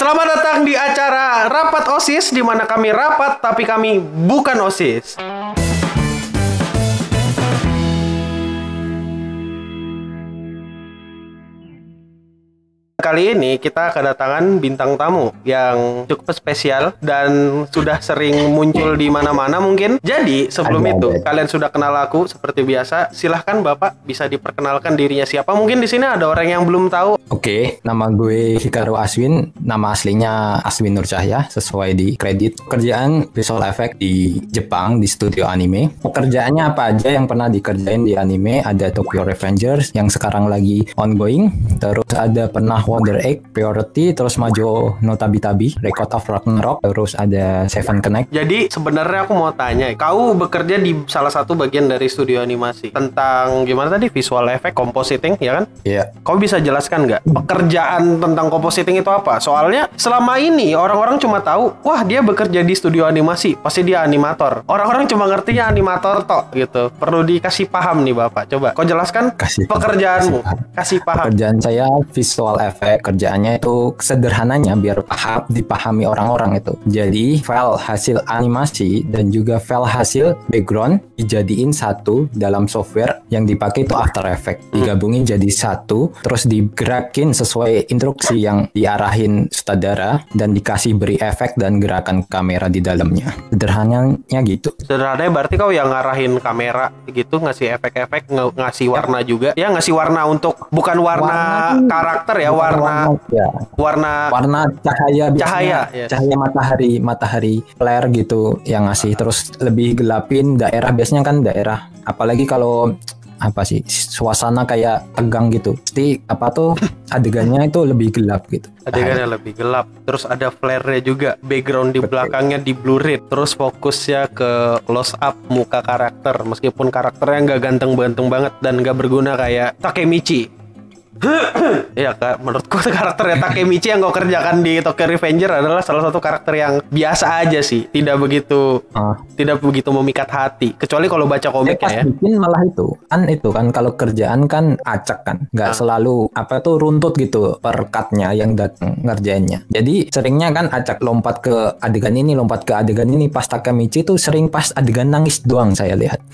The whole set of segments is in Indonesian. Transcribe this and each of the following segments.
Selamat datang di acara Rapat OSIS di mana kami rapat tapi kami bukan OSIS. Kali ini kita kedatangan bintang tamu yang cukup spesial dan sudah sering muncul di mana-mana mungkin. Jadi sebelum Ada, itu ada. kalian sudah kenal aku seperti biasa. Silahkan Bapak bisa diperkenalkan dirinya siapa. Mungkin di sini ada orang yang belum tahu. Oke, nama gue Hikaru Aswin. Nama aslinya Aswin Nur Cahya, sesuai di kredit. Pekerjaan visual effect di Jepang, di studio anime. Pekerjaannya apa aja yang pernah dikerjain di anime? Ada Tokyo Revengers yang sekarang lagi ongoing. Terus ada pernah Wonder Egg, Priority, terus Majo no Tabi Tabi, Record of Ragnarok, terus ada Seven Connect. Jadi sebenarnya aku mau tanya, kau bekerja di salah satu bagian dari studio animasi tentang gimana tadi visual effect, compositing, ya kan? Iya, Kau bisa jelaskan nggak pekerjaan tentang compositing itu apa? Soalnya selama ini orang-orang cuma tahu, wah dia bekerja di studio animasi, pasti dia animator. Orang-orang cuma ngertinya animator tok gitu. Perlu dikasih paham nih bapak. Coba kau jelaskan Kasih- pekerjaanmu, kasih paham. kasih paham. Kerjaan saya visual effect kerjaannya itu sederhananya biar paham dipahami orang-orang itu. Jadi file hasil animasi dan juga file hasil background dijadiin satu dalam software yang dipakai itu After Effects. Digabungin jadi satu terus digerakin sesuai instruksi yang diarahin sutradara dan dikasih beri efek dan gerakan kamera di dalamnya. Sederhananya gitu. Sederhananya berarti kau yang ngarahin kamera gitu, ngasih efek-efek, ngasih warna juga. Ya ngasih warna untuk bukan warna, Warna karakter ya, warna ya. warna warna cahaya biasanya. Cahaya, ya. cahaya matahari matahari flare gitu yang ngasih terus lebih gelapin daerah. Biasanya kan daerah apalagi kalau apa sih suasana kayak tegang gitu. Pasti apa tuh adegannya itu lebih gelap gitu. Adegannya lebih gelap. Terus ada flare-nya juga background di Betul. belakangnya di blurred terus fokusnya ke close up muka karakter. Meskipun karakternya nggak ganteng-ganteng banget dan nggak berguna kayak Takemichi Iya kak, menurutku karakternya Takemichi yang kau kerjakan di Tokyo Revenger adalah salah satu karakter yang biasa aja sih, tidak begitu Ah, tidak begitu memikat hati. Kecuali kalau baca komiknya pas ya. bikin malah itu kan itu kan kalau kerjaan kan acak kan. Nggak Ah. selalu apa tuh runtut gitu per cut-nya yang datang ngerjainnya. Jadi seringnya kan acak lompat ke adegan ini lompat ke adegan ini. Pas Takemichi tuh sering pas adegan nangis doang saya lihat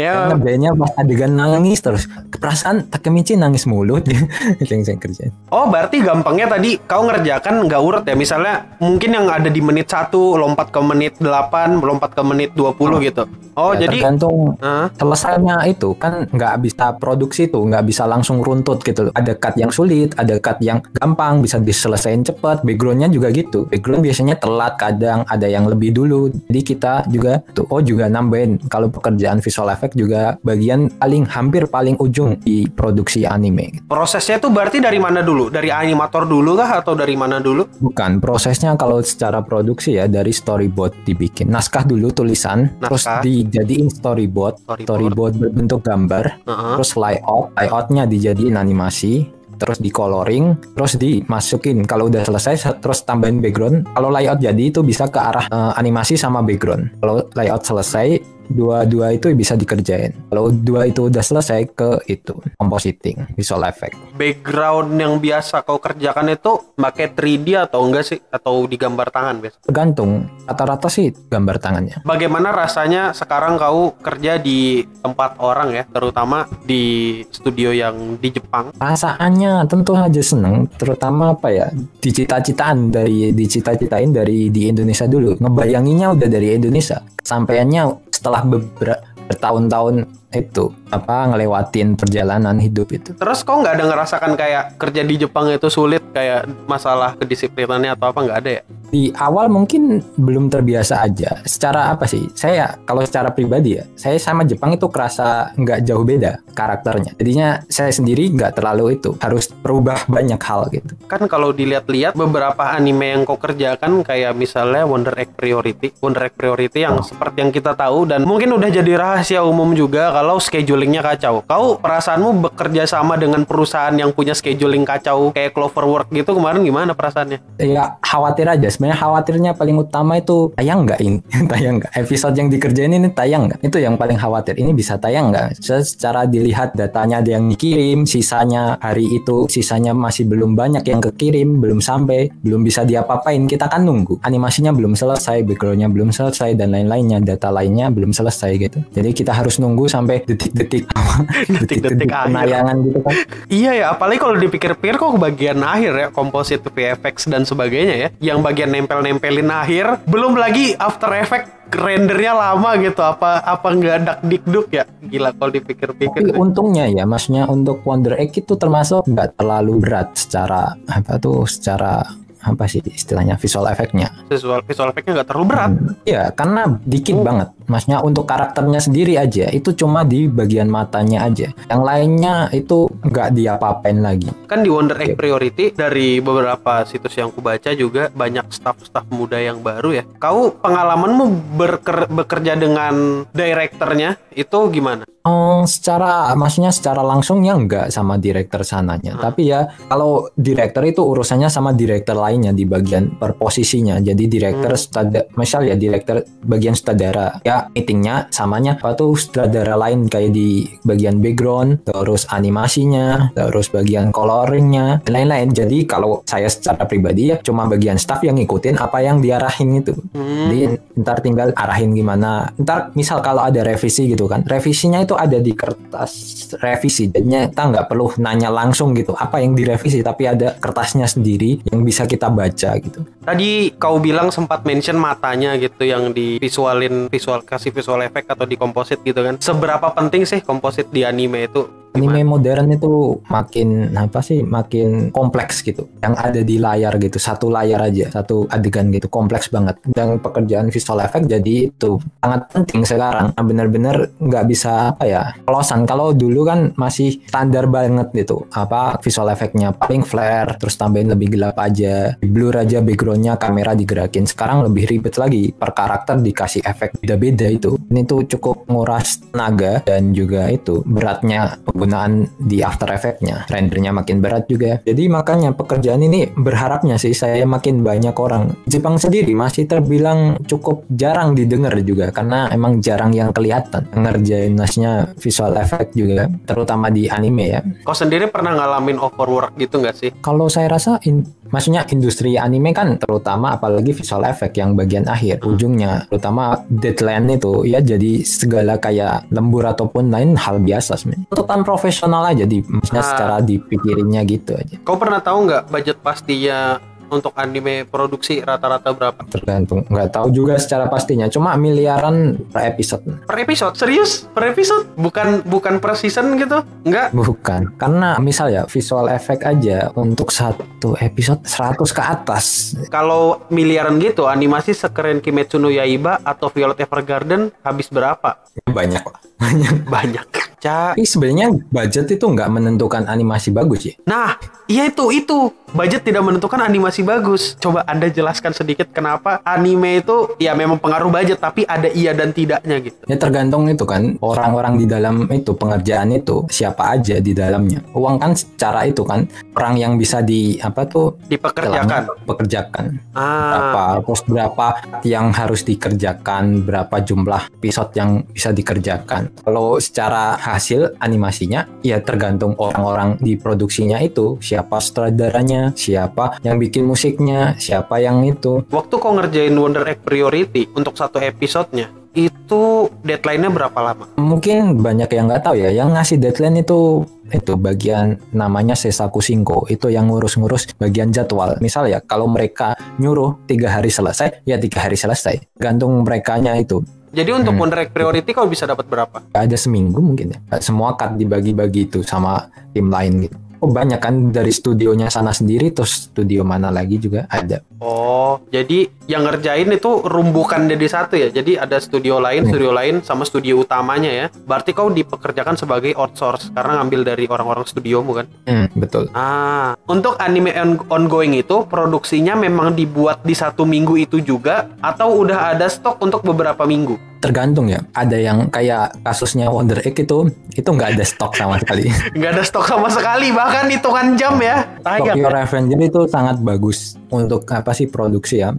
Ya, ngerjainnya pas adegan nangis terus. Perasaan Takemichi nangis mulu. Itu yang saya kerjain. Oh berarti gampangnya tadi kau ngerjakan nggak urut ya? Misalnya mungkin yang ada di menit 1 lompat ke menit 8 Lompat ke menit 20 gitu. Oh Ya, jadi tergantung Hah? selesainya itu. Kan nggak bisa produksi tuh nggak bisa langsung runtut gitu loh. ada cut yang sulit ada cut yang gampang bisa diselesain cepat backgroundnya juga gitu. Background biasanya telat kadang ada yang lebih dulu. Jadi kita juga tuh oh juga nambahin. Kalau pekerjaan visual effect juga bagian paling hampir paling ujung di produksi anime prosesnya tuh berarti dari mana dulu? Dari animator dulu kah atau dari mana dulu? bukan prosesnya kalau secara produksi ya dari storyboard dibikin naskah dulu tulisan terus Naskah. dijadiin storyboard Storyboard. storyboard berbentuk gambar Heeh. terus layout layoutnya dijadiin animasi terus di coloring terus dimasukin kalau udah selesai terus tambahin background kalau layout jadi itu bisa ke arah eh, animasi sama background kalau layout selesai dua-dua itu bisa dikerjain. Kalau dua itu udah selesai ke itu compositing visual effect. Background yang biasa kau kerjakan itu pakai 3D atau enggak sih? Atau digambar tangan biasa? tergantung. Rata-rata sih gambar tangannya. Bagaimana rasanya sekarang kau kerja di tempat orang ya? Terutama di studio yang di Jepang. Perasaannya tentu aja seneng. Terutama apa ya? Dicita-citaan dari dicita-citain dari di Indonesia dulu. Ngebayanginnya udah dari Indonesia. Sampaiannya setelah beberapa bertahun-tahun itu apa ngelewatin perjalanan hidup itu Terus kau nggak ada ngerasakan kayak kerja di Jepang itu sulit Kayak masalah kedisiplinannya atau apa nggak ada ya? Di awal mungkin belum terbiasa aja. Secara apa sih? Saya kalau secara pribadi ya saya sama Jepang itu kerasa nggak jauh beda karakternya. Jadinya saya sendiri nggak terlalu itu harus berubah banyak hal gitu. Kan kalau dilihat-lihat beberapa anime yang kau kerjakan kayak misalnya Wonder Egg Priority. Wonder Egg Priority yang seperti yang kita tahu dan mungkin udah jadi rahasia umum juga kalau schedulingnya kacau. Kau perasaanmu bekerja sama dengan perusahaan yang punya scheduling kacau kayak Cloverwork gitu kemarin gimana perasaannya? Ya khawatir aja sebenarnya khawatirnya paling utama itu tayang nggak ini? Tayang nggak? Episode yang dikerjain ini tayang nggak? Itu yang paling khawatir. Ini bisa tayang nggak? Secara dilihat datanya ada yang dikirim sisanya hari itu sisanya masih belum banyak yang kekirim belum sampai belum bisa diapa-apain. Kita kan nunggu. Animasinya belum selesai backgroundnya belum selesai dan lain-lainnya. Data lainnya belum selesai gitu. Jadi kita harus nunggu sampai detik-detik Detik-detik penayangan gitu kan. Iya ya, apalagi kalau dipikir-pikir kok bagian akhir ya, komposit VFX dan sebagainya ya. Yang bagian nempel-nempelin akhir, belum lagi After Effect rendernya lama gitu. Apa apa nggak dak dikduk ya? Gila kalau dipikir-pikir. Tapi untungnya ya, maksudnya untuk Wonder Egg itu termasuk nggak terlalu berat secara apa tuh, secara apa sih istilahnya visual efeknya. Visual visual efeknya nggak terlalu berat. Iya, karena dikit Oh. banget. Maksudnya untuk karakternya sendiri aja, itu cuma di bagian matanya aja. Yang lainnya itu nggak diapa-apain lagi. Kan di Wonder Egg Priority dari beberapa situs yang kubaca juga banyak staff-staff muda yang baru ya. Kau pengalamanmu berker- bekerja dengan direkturnya itu gimana? Oh, secara maksudnya secara langsung ya nggak sama direktur sananya. Hmm. Tapi ya kalau direktur itu urusannya sama direktur lainnya di bagian per posisinya. Jadi direktur Hmm. stada- misal ya direktur bagian sutradara. Ya meetingnya samanya apa tuh sutradara lain kayak di bagian background, terus animasinya, terus bagian coloringnya, dan lain-lain. Jadi kalau saya secara pribadi ya cuma bagian staff yang ngikutin apa yang diarahin itu. Hmm. Jadi ntar tinggal arahin gimana. Ntar misal kalau ada revisi gitu kan, revisinya itu ada di kertas revisi. Jadinya kita nggak perlu nanya langsung gitu apa yang direvisi, tapi ada kertasnya sendiri yang bisa kita baca gitu. Tadi kau bilang sempat mention matanya gitu yang di visualin visual kasih visual efek atau di komposit gitu kan. Seberapa penting sih komposit di anime itu? Anime modern itu makin apa sih makin kompleks gitu. Yang ada di layar gitu, satu layar aja, satu adegan gitu, kompleks banget. Dan pekerjaan visual effect jadi itu sangat penting sekarang. Nah, Bener-bener nggak bisa apa ya, pelosan. Kalau dulu kan masih standar banget gitu, apa visual effectnya paling flare, terus tambahin lebih gelap aja, blur aja backgroundnya, kamera digerakin. Sekarang lebih ribet lagi, per karakter dikasih efek beda-beda itu. Ini tuh cukup nguras tenaga dan juga itu beratnya penggunaan di After Effects-nya. Rendernya makin berat juga. Jadi makanya pekerjaan ini berharapnya sih saya makin banyak orang. Jepang sendiri masih terbilang cukup jarang didengar juga karena emang jarang yang kelihatan ngerjain nasnya visual effect juga terutama di anime ya. Kau sendiri pernah ngalamin overwork gitu nggak sih? Kalau saya rasa in- maksudnya industri anime kan terutama apalagi visual effect yang bagian akhir ujungnya terutama deadline itu ya jadi segala kayak lembur ataupun lain hal biasa sebenarnya. Tuntutan profesional aja di maksudnya Ah. secara dipikirinnya gitu aja. Kau pernah tahu nggak budget pastinya untuk anime produksi rata-rata berapa? Tergantung nggak tahu juga secara pastinya cuma miliaran per episode. Per episode? Serius? Per episode? Bukan bukan per season gitu? Nggak? Bukan, karena misal ya visual effect aja untuk satu episode 100 ke atas. Kalau miliaran gitu, animasi sekeren Kimetsu no Yaiba atau Violet Evergarden habis berapa? Banyak lah. Banyak. Banyak. Ca. Tapi sebenarnya budget itu nggak menentukan animasi bagus ya. Nah, iya itu itu. Budget tidak menentukan animasi bagus. Coba Anda jelaskan sedikit kenapa anime itu ya memang pengaruh budget tapi ada iya dan tidaknya gitu. Ya tergantung itu kan orang-orang di dalam itu pengerjaan itu siapa aja di dalamnya. Uang kan secara itu kan orang yang bisa di apa tuh Dipekerjakan. pekerjakan. Ah, Berapa terus berapa yang harus dikerjakan, berapa jumlah episode yang bisa dikerjakan. Kalau secara hasil animasinya ya tergantung orang-orang di produksinya itu siapa sutradaranya, siapa yang bikin musiknya, siapa yang itu. waktu kau ngerjain Wonder Egg Priority untuk satu episodenya, itu deadline-nya berapa lama? Mungkin banyak yang nggak tahu ya, yang ngasih deadline itu itu bagian namanya Sesaku Shinko itu yang ngurus-ngurus bagian jadwal. Misal ya kalau mereka nyuruh tiga hari selesai, ya tiga hari selesai. Gantung merekanya itu Jadi untuk Hmm. Wonder Egg Priority kau bisa dapat berapa? ada seminggu mungkin ya. Semua cut dibagi-bagi itu sama tim lain gitu. Oh banyak kan dari studionya sana sendiri terus studio mana lagi juga ada. Oh, jadi yang ngerjain itu rumbukan jadi satu ya. Jadi ada studio lain, Hmm. studio lain sama studio utamanya ya. Berarti kau dipekerjakan sebagai outsource karena ngambil dari orang-orang studio bukan? Hmm, betul. Ah, untuk anime on- ongoing itu produksinya memang dibuat di satu minggu itu juga atau udah ada stok untuk beberapa minggu? tergantung ya. Ada yang kayak kasusnya Wonder Egg itu itu nggak ada stok sama sekali. nggak ada stok sama sekali bahkan hitungan jam ya tayang Tokyo ya. Revenger itu sangat bagus untuk apa sih produksi ya.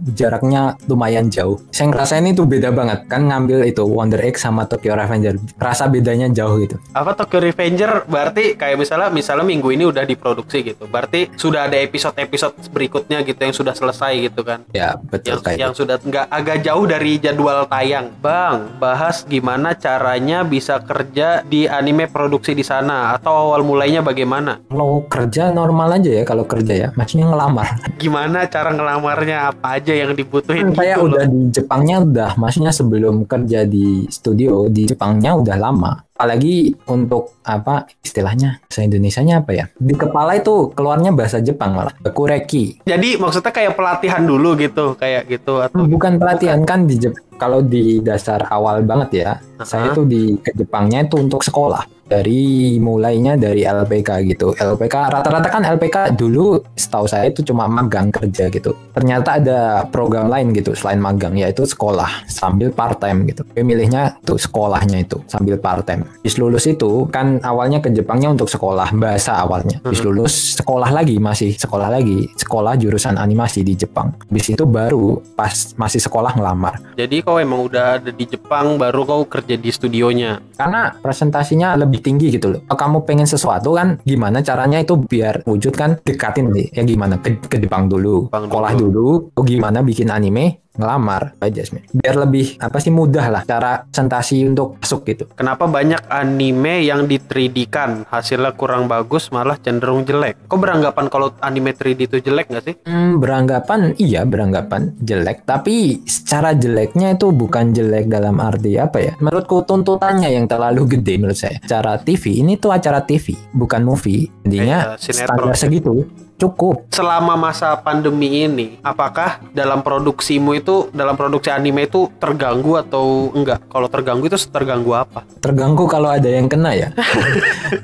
Jaraknya lumayan jauh. Saya ngerasain itu beda banget. Kan ngambil itu Wonder Egg sama Tokyo Revenger. Rasa bedanya jauh gitu. apa Tokyo Revenger berarti kayak misalnya misalnya minggu ini udah diproduksi gitu berarti sudah ada episode-episode berikutnya gitu yang sudah selesai gitu kan Ya, betul yang, kayak yang itu. sudah nggak agak jauh dari jadwal tayang bang bahas gimana caranya bisa kerja di anime produksi di sana atau awal mulainya bagaimana Kalau kerja normal aja ya kalau kerja ya. Maksudnya ngelamar. gimana cara ngelamarnya apa aja yang dibutuhin Kan saya gitu loh. udah di Jepangnya udah, maksudnya sebelum kerja di studio di Jepangnya udah lama. Apalagi untuk apa istilahnya bahasa Indonesianya apa ya? Di kepala itu keluarnya bahasa Jepang malah. Kureki. jadi maksudnya kayak pelatihan dulu gitu kayak gitu atau Bukan pelatihan kan di Jep kalau di dasar awal banget ya. Saya Aha. tuh di ke Jepangnya itu untuk sekolah. Dari mulainya dari LPK gitu. LPK rata-rata kan LPK dulu setahu saya itu cuma magang kerja gitu. Ternyata ada program lain gitu selain magang yaitu sekolah sambil part time gitu. Gue milihnya tuh sekolahnya itu sambil part time. Habis lulus itu kan awalnya ke Jepangnya untuk sekolah bahasa awalnya. Habis lulus sekolah lagi masih sekolah lagi sekolah jurusan animasi di Jepang. Habis itu baru pas masih sekolah ngelamar. jadi kau emang udah ada di Jepang baru kau kerja di studionya karena presentasinya lebih tinggi gitu loh. Kalau kamu pengen sesuatu kan gimana caranya itu biar wujud kan dekatin nih. Ya gimana ke, ke Jepang dulu, Jepang sekolah dulu, oh, gimana bikin anime, ngelamar aja sebenarnya. Biar lebih apa sih mudah lah cara presentasi untuk masuk gitu. Kenapa banyak anime yang di 3D kan hasilnya kurang bagus malah cenderung jelek? Kok beranggapan kalau anime 3D itu jelek nggak sih? Hmm, beranggapan iya beranggapan jelek, tapi secara jeleknya itu bukan jelek dalam arti apa ya? Menurutku tuntutannya yang terlalu gede menurut saya. Cara TV ini tuh acara TV, bukan movie. Kayak sinetron. standar segitu cukup. Selama masa pandemi ini, apakah dalam produksimu itu dalam produksi anime itu terganggu atau enggak? Kalau terganggu itu terganggu apa? terganggu kalau ada yang kena ya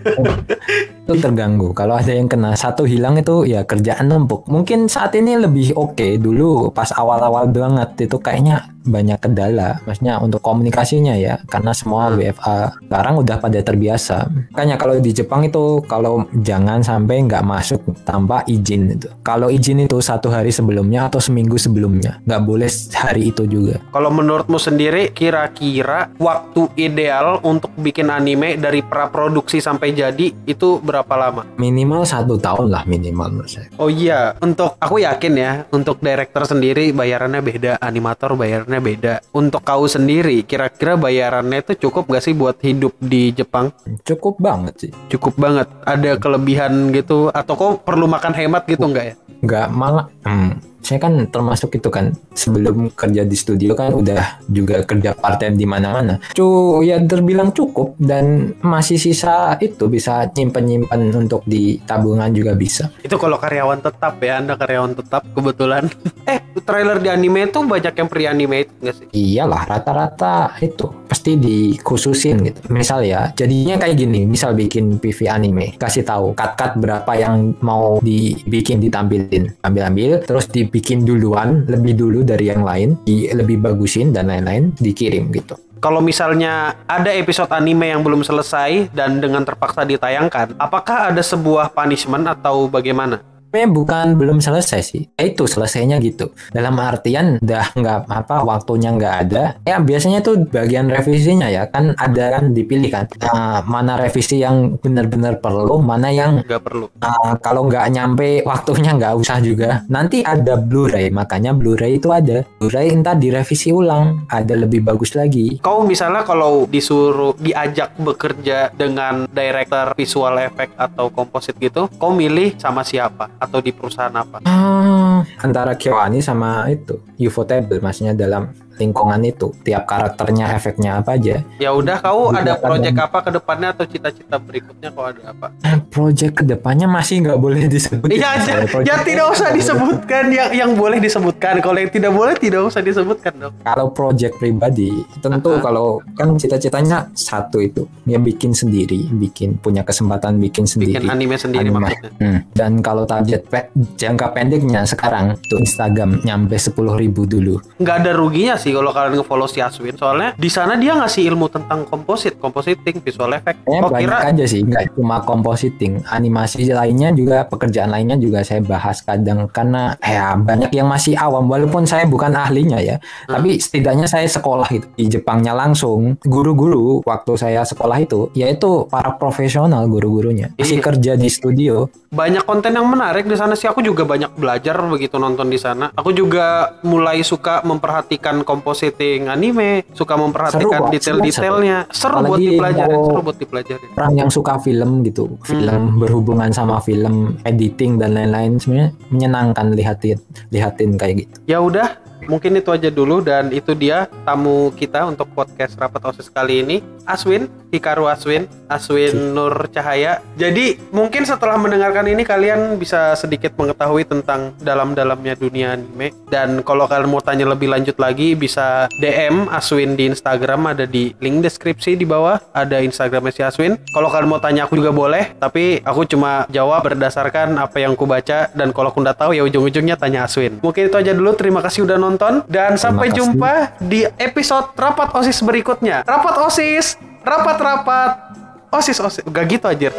itu terganggu. Kalau ada yang kena satu hilang itu ya kerjaan numpuk. Mungkin saat ini lebih oke. Dulu pas awal-awal banget itu kayaknya banyak kendala. Maksudnya untuk komunikasinya ya karena semua WFA sekarang udah pada terbiasa. Makanya kalau di Jepang itu kalau jangan sampai nggak masuk tanpa izin itu. Kalau izin itu satu hari sebelumnya atau seminggu sebelumnya nggak boleh hari itu juga. Kalau menurutmu sendiri, kira-kira waktu ideal untuk bikin anime dari praproduksi sampai jadi itu berapa lama? minimal satu tahun lah minimal menurut saya Oh iya, untuk aku yakin ya, untuk director sendiri bayarannya beda, animator bayarannya beda. Untuk kau sendiri, kira-kira bayarannya itu cukup gak sih buat hidup di Jepang? cukup banget sih Cukup banget. Ada kelebihan gitu, atau kau perlu makan hemat gitu nggak ya? nggak malah hmm, saya kan termasuk itu kan sebelum kerja di studio kan udah juga kerja part time di mana-mana cu ya terbilang cukup dan masih sisa itu bisa nyimpen nyimpen untuk di tabungan juga bisa Itu kalau karyawan tetap ya, anda karyawan tetap kebetulan. eh, trailer di anime itu banyak yang pre-animated nggak sih? iyalah rata-rata itu pasti dikhususin gitu misal ya jadinya kayak gini misal bikin PV anime kasih tahu cut-cut berapa yang mau dibikin ditampilin ambil-ambil terus dibikin duluan lebih dulu dari yang lain di lebih bagusin dan lain-lain dikirim gitu Kalau misalnya ada episode anime yang belum selesai dan dengan terpaksa ditayangkan, apakah ada sebuah punishment atau bagaimana? Sebenarnya bukan belum selesai sih. Ya itu selesainya gitu. Dalam artian udah nggak apa waktunya nggak ada. Ya biasanya tuh bagian revisinya ya kan ada kan dipilih kan. Nah, mana revisi yang benar-benar perlu, mana yang Nggak perlu. uh, kalau nggak nyampe waktunya nggak usah juga. Nanti ada Blu-ray, makanya Blu-ray itu ada. Blu-ray entar direvisi ulang, ada lebih bagus lagi. Kau misalnya kalau disuruh diajak bekerja dengan director visual effect atau komposit gitu, kau milih sama siapa atau di perusahaan apa? Ah, antara Kyoani sama itu Ufotable maksudnya dalam lingkungan itu tiap karakternya efeknya apa aja Ya udah, kau ada project apa ke depannya atau cita-cita berikutnya kau ada apa? Eh, project ke depannya masih nggak boleh disebut Ya, ya, ya tidak usah disebutkan yang yang boleh disebutkan. Kalau yang tidak boleh tidak usah disebutkan dong. kalau project pribadi tentu Aha. kalau kan cita-citanya satu itu ya bikin sendiri bikin punya kesempatan bikin sendiri Bikin anime sendiri Anime. maksudnya. Hmm. Dan kalau target pe- jangka pendeknya sekarang tuh Instagram nyampe 10.000 ribu dulu. nggak ada ruginya sih sih kalau kalian nge-follow si Aswin. Soalnya di sana dia ngasih ilmu tentang komposit, compositing, visual effect. Kayaknya Oh banyak kira aja sih, nggak cuma compositing, animasi lainnya juga pekerjaan lainnya juga saya bahas kadang karena ya banyak yang masih awam walaupun saya bukan ahlinya ya, Hmm. tapi setidaknya saya sekolah itu di Jepangnya langsung guru-guru waktu saya sekolah itu yaitu para profesional guru-gurunya masih Iya. kerja di studio. banyak konten yang menarik di sana sih. Aku juga banyak belajar begitu nonton di sana. Aku juga mulai suka memperhatikan compositing anime, suka memperhatikan detail-detailnya. Seru buat mau- seru buat dipelajarin. Orang yang suka film gitu, film Hmm. berhubungan sama film, editing dan lain-lain sebenarnya menyenangkan lihatin lihatin kayak gitu. Ya udah, mungkin itu aja dulu dan itu dia tamu kita untuk podcast rapat OSIS kali ini. Aswin, Hikaru Aswin, Aswin Nur Cahaya. Jadi, mungkin setelah mendengarkan ini kalian bisa sedikit mengetahui tentang dalam-dalamnya dunia anime dan kalau kalian mau tanya lebih lanjut lagi bisa DM Aswin di Instagram ada di link deskripsi di bawah ada Instagramnya si Aswin. Kalau kalian mau tanya aku juga boleh, tapi aku cuma jawab berdasarkan apa yang ku baca dan kalau aku nggak tahu ya ujung-ujungnya tanya Aswin. Mungkin itu aja dulu. Terima kasih udah nonton dan sampai jumpa di episode rapat OSIS berikutnya. Rapat OSIS, rapat-rapat OSIS OSIS. Gak gitu aja.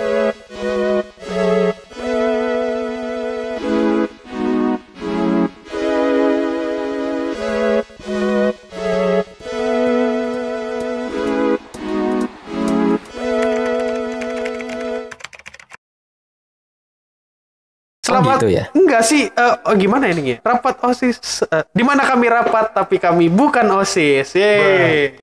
Selamat gitu ya? Enggak sih, eh, oh, gimana ini ya? Rapat OSIS. eh, di mana kami rapat tapi kami bukan OSIS. Yeay.